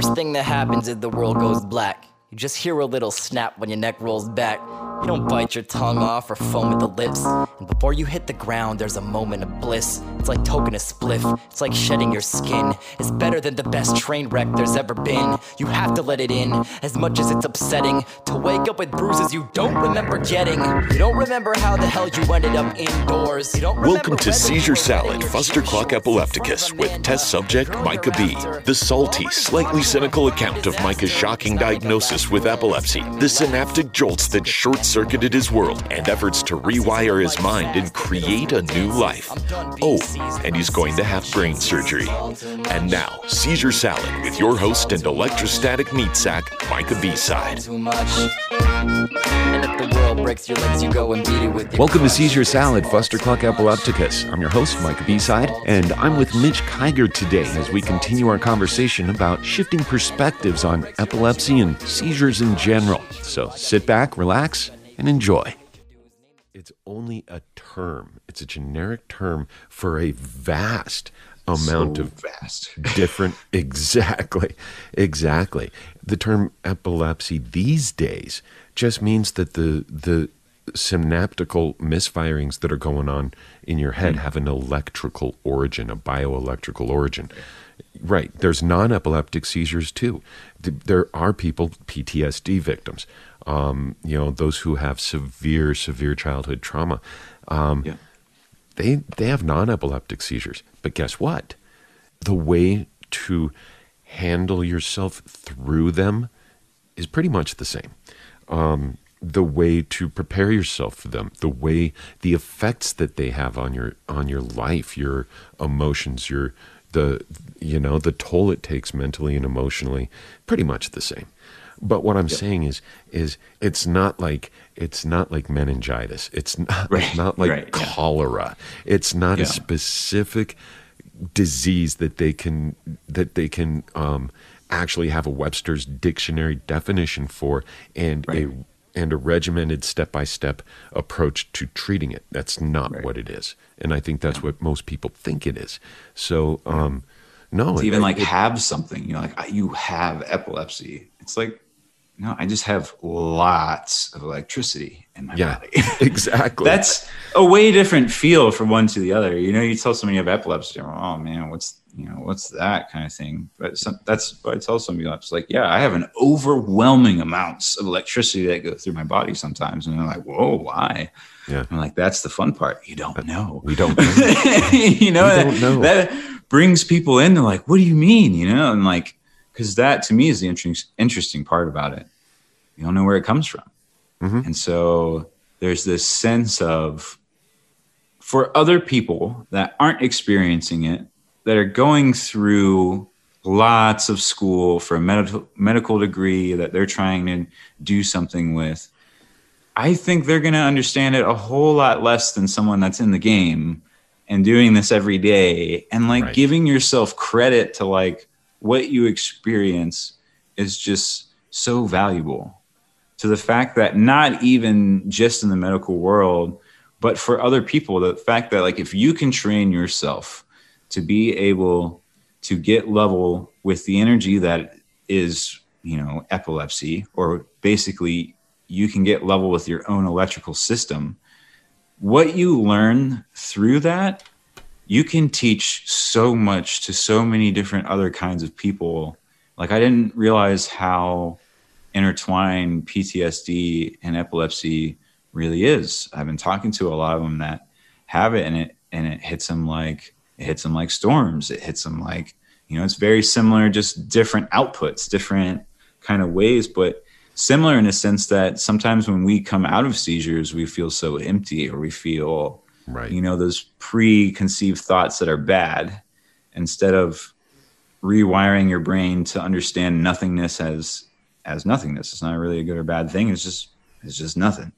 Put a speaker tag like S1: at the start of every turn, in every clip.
S1: first thing that happens is the world goes black. You just hear a little snap when your neck rolls back. You don't bite your tongue off or foam at the lips. And before you hit the ground, there's a moment of bliss. It's like toking a spliff, it's like shedding your skin. It's better than the best train wreck there's ever been. You have to let it in, as much as it's upsetting. To wake up with bruises you don't remember getting. You don't remember how the hell you ended up indoors. You don't
S2: Welcome to Seizure Salad, Fustercluck Epilepticus, with test subject Micah B. The salty, slightly cynical account of Micah's shocking diagnosis with epilepsy, the synaptic jolts that short circuited his world, and efforts to rewire his mind and create a new life. Oh, and he's going to have brain surgery. And now, Seizure Salad with your host and electrostatic meat sack, Micah B-Side.
S1: Too much. And if the world breaks your legs, you go and beat it with your
S3: Welcome to
S1: crutch.
S3: Seizure Salad, Fustercluck Epilepticus. I'm your host, Mike B-Side, and I'm with Mitch Kiger today as we continue our conversation about shifting perspectives on epilepsy and seizures in general. So sit back, relax, and enjoy. It's only a term. It's a generic term for a vast amount
S4: so
S3: of
S4: vast.
S3: different exactly exactly the term epilepsy these days just means that the the synaptical misfirings that are going on in your head hmm. have an electrical origin a bioelectrical origin right. There's non-epileptic seizures too. There are people ptsd victims um, you know those who have severe severe childhood trauma. Um,
S4: Yeah.
S3: they they have non-epileptic seizures. But guess what? The way to handle yourself through them is pretty much the same. Um, the way to prepare yourself for them the way the effects that they have on your on your life your emotions your the you know the toll it takes mentally and emotionally pretty much the same but what i'm saying is is it's not like it's not like meningitis it's not, it's
S4: Right,
S3: not like
S4: right, yeah.
S3: cholera it's not
S4: Yeah.
S3: a specific disease that they can that they can um, actually have a Webster's dictionary definition for and
S4: Right.
S3: A and a regimented step by step approach to treating it. That's not
S4: Right.
S3: what it is, and I think that's what most people think it is. So, um, no,
S4: to
S3: it-
S4: even like
S3: it-
S4: have something you know like you have epilepsy it's like no i just have lots of electricity in my
S3: yeah,
S4: body
S3: exactly.
S4: that's a way different feel from one to the other you know you tell somebody you have epilepsy they're, oh man what's you know what's that kind of thing but some, that's what i tell somebody it's like yeah i have an overwhelming amounts of electricity that go through my body sometimes and they're like whoa why
S3: Yeah.
S4: i'm like that's the fun part you don't know
S3: we don't. Know.
S4: you know, that,
S3: don't know.
S4: that brings people in. They're like, what do you mean? You know, and like, because that to me is the interesting, interesting part about it. You don't know where it comes from.
S3: Mhm.
S4: And so there's this sense of, for other people that aren't experiencing it, that are going through lots of school for a medical medical degree that they're trying to do something with, I think they're going to understand it a whole lot less than someone that's in the game and doing this every day and like
S3: Right.
S4: giving yourself credit to like what you experience is just so valuable to the fact that not even just in the medical world but for other people the fact that like if you can train yourself to be able to get level with the energy that is you know epilepsy or basically you can get level with your own electrical system. What you learn through that you can teach so much to so many different other kinds of people. Like i didn't realize how intertwined ptsd and epilepsy really is. I've been talking to a lot of them that have it and it and it hits them like it hits them like storms. It hits them like you know it's very similar just different outputs different kind of ways but similar in a sense that sometimes when we come out of seizures we feel so empty or we feel
S3: Right.
S4: you know those preconceived thoughts that are bad. Instead of rewiring your brain to understand nothingness as as nothingness it's not really a good or bad thing. It's just it's just nothing.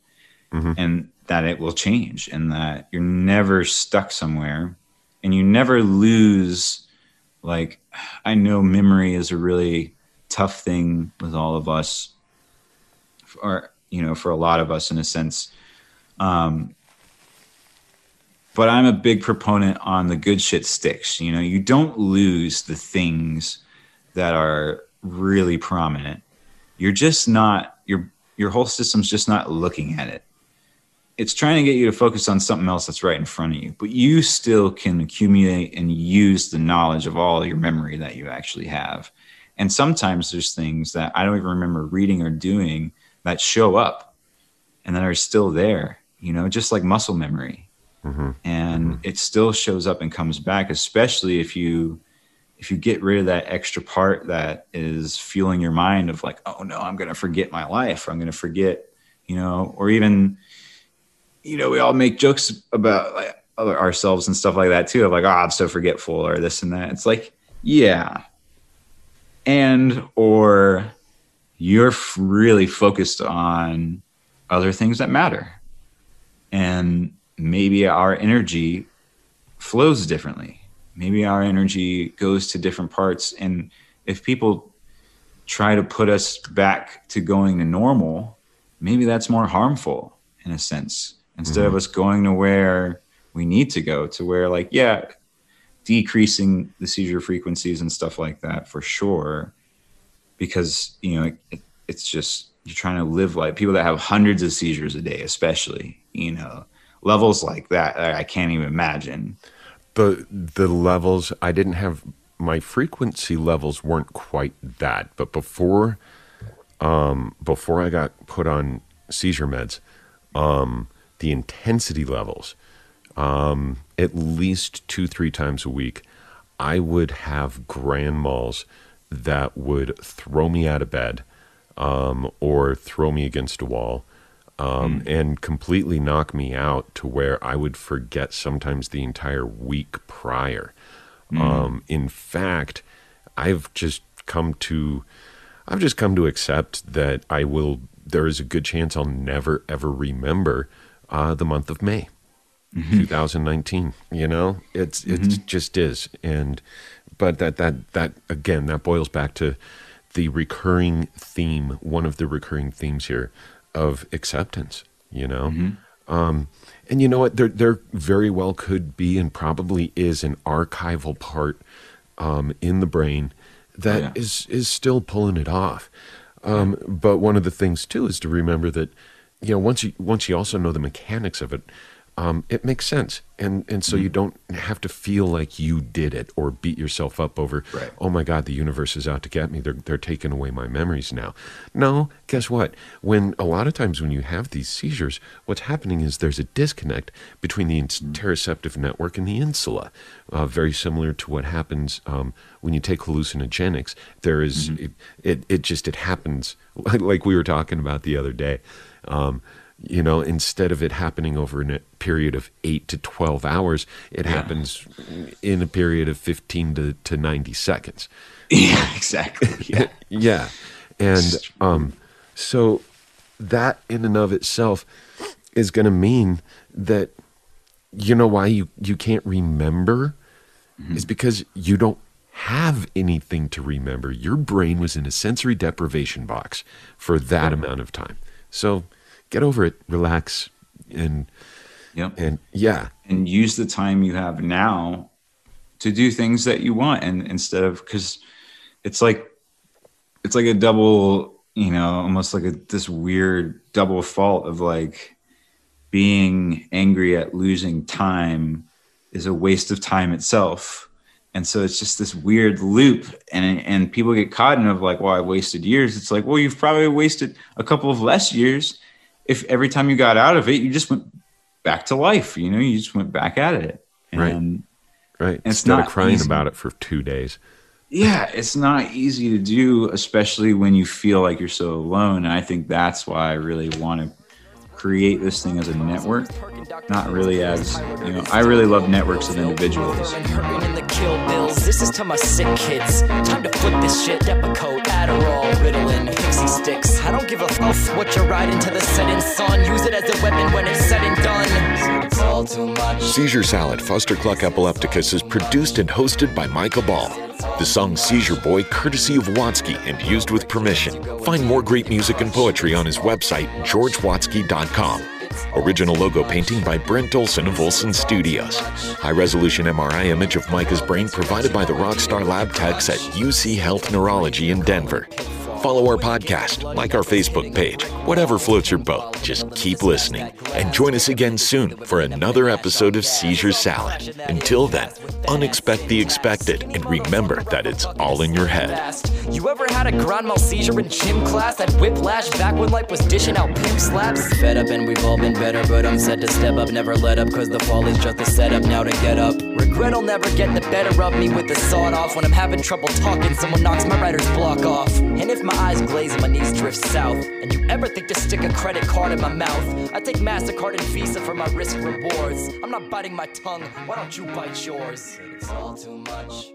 S3: Mhm.
S4: and that it will change and that you're never stuck somewhere and you never lose like i know memory is a really tough thing with all of us or you know for a lot of us in a sense. Um but i'm a big proponent on the good shit sticks. You know you don't lose the things that are really prominent, you're just not your your whole system's just not looking at it. It's trying to get you to focus on something else that's right in front of you, but you still can accumulate and use the knowledge of all your memory that you actually have. And sometimes there's things that I don't even remember reading or doing that show up and that are still there, you know, just like muscle memory. Mm-hmm. And mm-hmm. it still shows up and comes back, especially if you if you get rid of that extra part that is fueling your mind of like, oh no, I'm gonna forget my life, or I'm gonna forget, you know, or even, you know, we all make jokes about like ourselves and stuff like that too, of like, oh, I'm so forgetful or this and that. It's like, yeah, and or you're really focused on other things that matter. And maybe our energy flows differently. Maybe our energy goes to different parts. And if people try to put us back to going to normal maybe that's more harmful in a sense instead mm-hmm. of us going to where we need to go to where like yeah decreasing the seizure frequencies and stuff like that for sure. Because you know it, it's just you're trying to live like people that have hundreds of seizures a day especially you know levels like that i can't even imagine.
S3: The the levels i didn't have my frequency levels weren't quite that but before um before i got put on seizure meds um the intensity levels um, at least two, three times a week, I would have grand mals that would throw me out of bed um, or throw me against a wall um, mm. and completely knock me out to where I would forget sometimes the entire week prior. Mm. Um, in fact, I've just come to I've just come to accept that I will. There is a good chance I'll never ever remember uh, the month of May mm-hmm. 2019. You know, it's it mm-hmm. just is, and but that that that again that boils back to the recurring theme. One of the recurring themes here of acceptance. You know. Mm-hmm. Um, and you know what? There, there very well could be, and probably is, an archival part um, in the brain that oh, yeah. is is still pulling it off. Um, but one of the things too is to remember that you know once you once you also know the mechanics of it, um, it makes sense. And and so mm-hmm. you don't have to feel like you did it or beat yourself up over, right. oh my God, the universe is out to get me. They're they're taking away my memories now. No, guess what? When a lot of times when you have these seizures, what's happening is there's a disconnect between the mm-hmm. interoceptive network and the insula. Uh, very similar to what happens um, when you take hallucinogenics. There is, mm-hmm. it, it, it just it happens like we were talking about the other day. Um, you know instead of it happening over a period of 8 to 12 hours it yeah. happens in a period of 15 to, to 90 seconds.
S4: Yeah exactly. Yeah,
S3: yeah. and um so that in and of itself is going to mean that you know why you you can't remember? Mm-hmm. is because you don't have anything to remember. Your brain was in a sensory deprivation box for that amount of time. So get over it, relax, and
S4: yep.
S3: and yeah,
S4: and use the time you have now to do things that you want, and instead of because it's like it's like a double, you know, almost like a this weird double fault of like being angry at losing time is a waste of time itself. And so it's just this weird loop and and people get caught in of like well i wasted years. It's like well you've probably wasted a couple of less years if every time you got out of it, you just went back to life, you know, you just went back at it.
S3: And, right. Right. Instead of crying easy. about it for two days.
S4: Yeah, it's not easy to do, especially when you feel like you're so alone. And I think that's why I really want to create this thing as a network, not really as, you know, I really love networks of individuals. This is to my sick kids. Time to flip this shit. Depakote, Adderall, Ritalin, Pixy Stix. I don't give a fuck what you're riding to the setting sun. Use it as a weapon when it's said and done. It's all
S2: too much. Seizure Salad, Fustercluck Epilepticus is produced and hosted by Michael Ball. The song Seizure Boy, courtesy of Watsky and used with permission. Find more great music and poetry on his website, georgewatsky.com.
S3: Original logo painting by Brent Olson of Olson Studios. High resolution MRI image of Micah's brain provided by the Rockstar Lab techs at UC Health Neurology in Denver. Follow our podcast, like our Facebook page, whatever floats your boat. Just keep listening and join us again soon for another episode of Seizure Salad. Until then, unexpect the expected and remember that it's all in your head.
S1: You ever had a grand mal seizure in gym class? That whiplash back when life was dishing out pimp slaps? Fed up and we've all been better, but I'm set to step up. Never let up, cause the fall is just a setup now to get up. Regret'll never get the better of me with the sawed off. When I'm having trouble talking, someone knocks my writer's block off. And if my eyes glaze and my knees drift south, and you ever think to stick a credit card in my mouth, I take MasterCard and Visa for my risk rewards. I'm not biting my tongue, why don't you bite yours? It's all too much.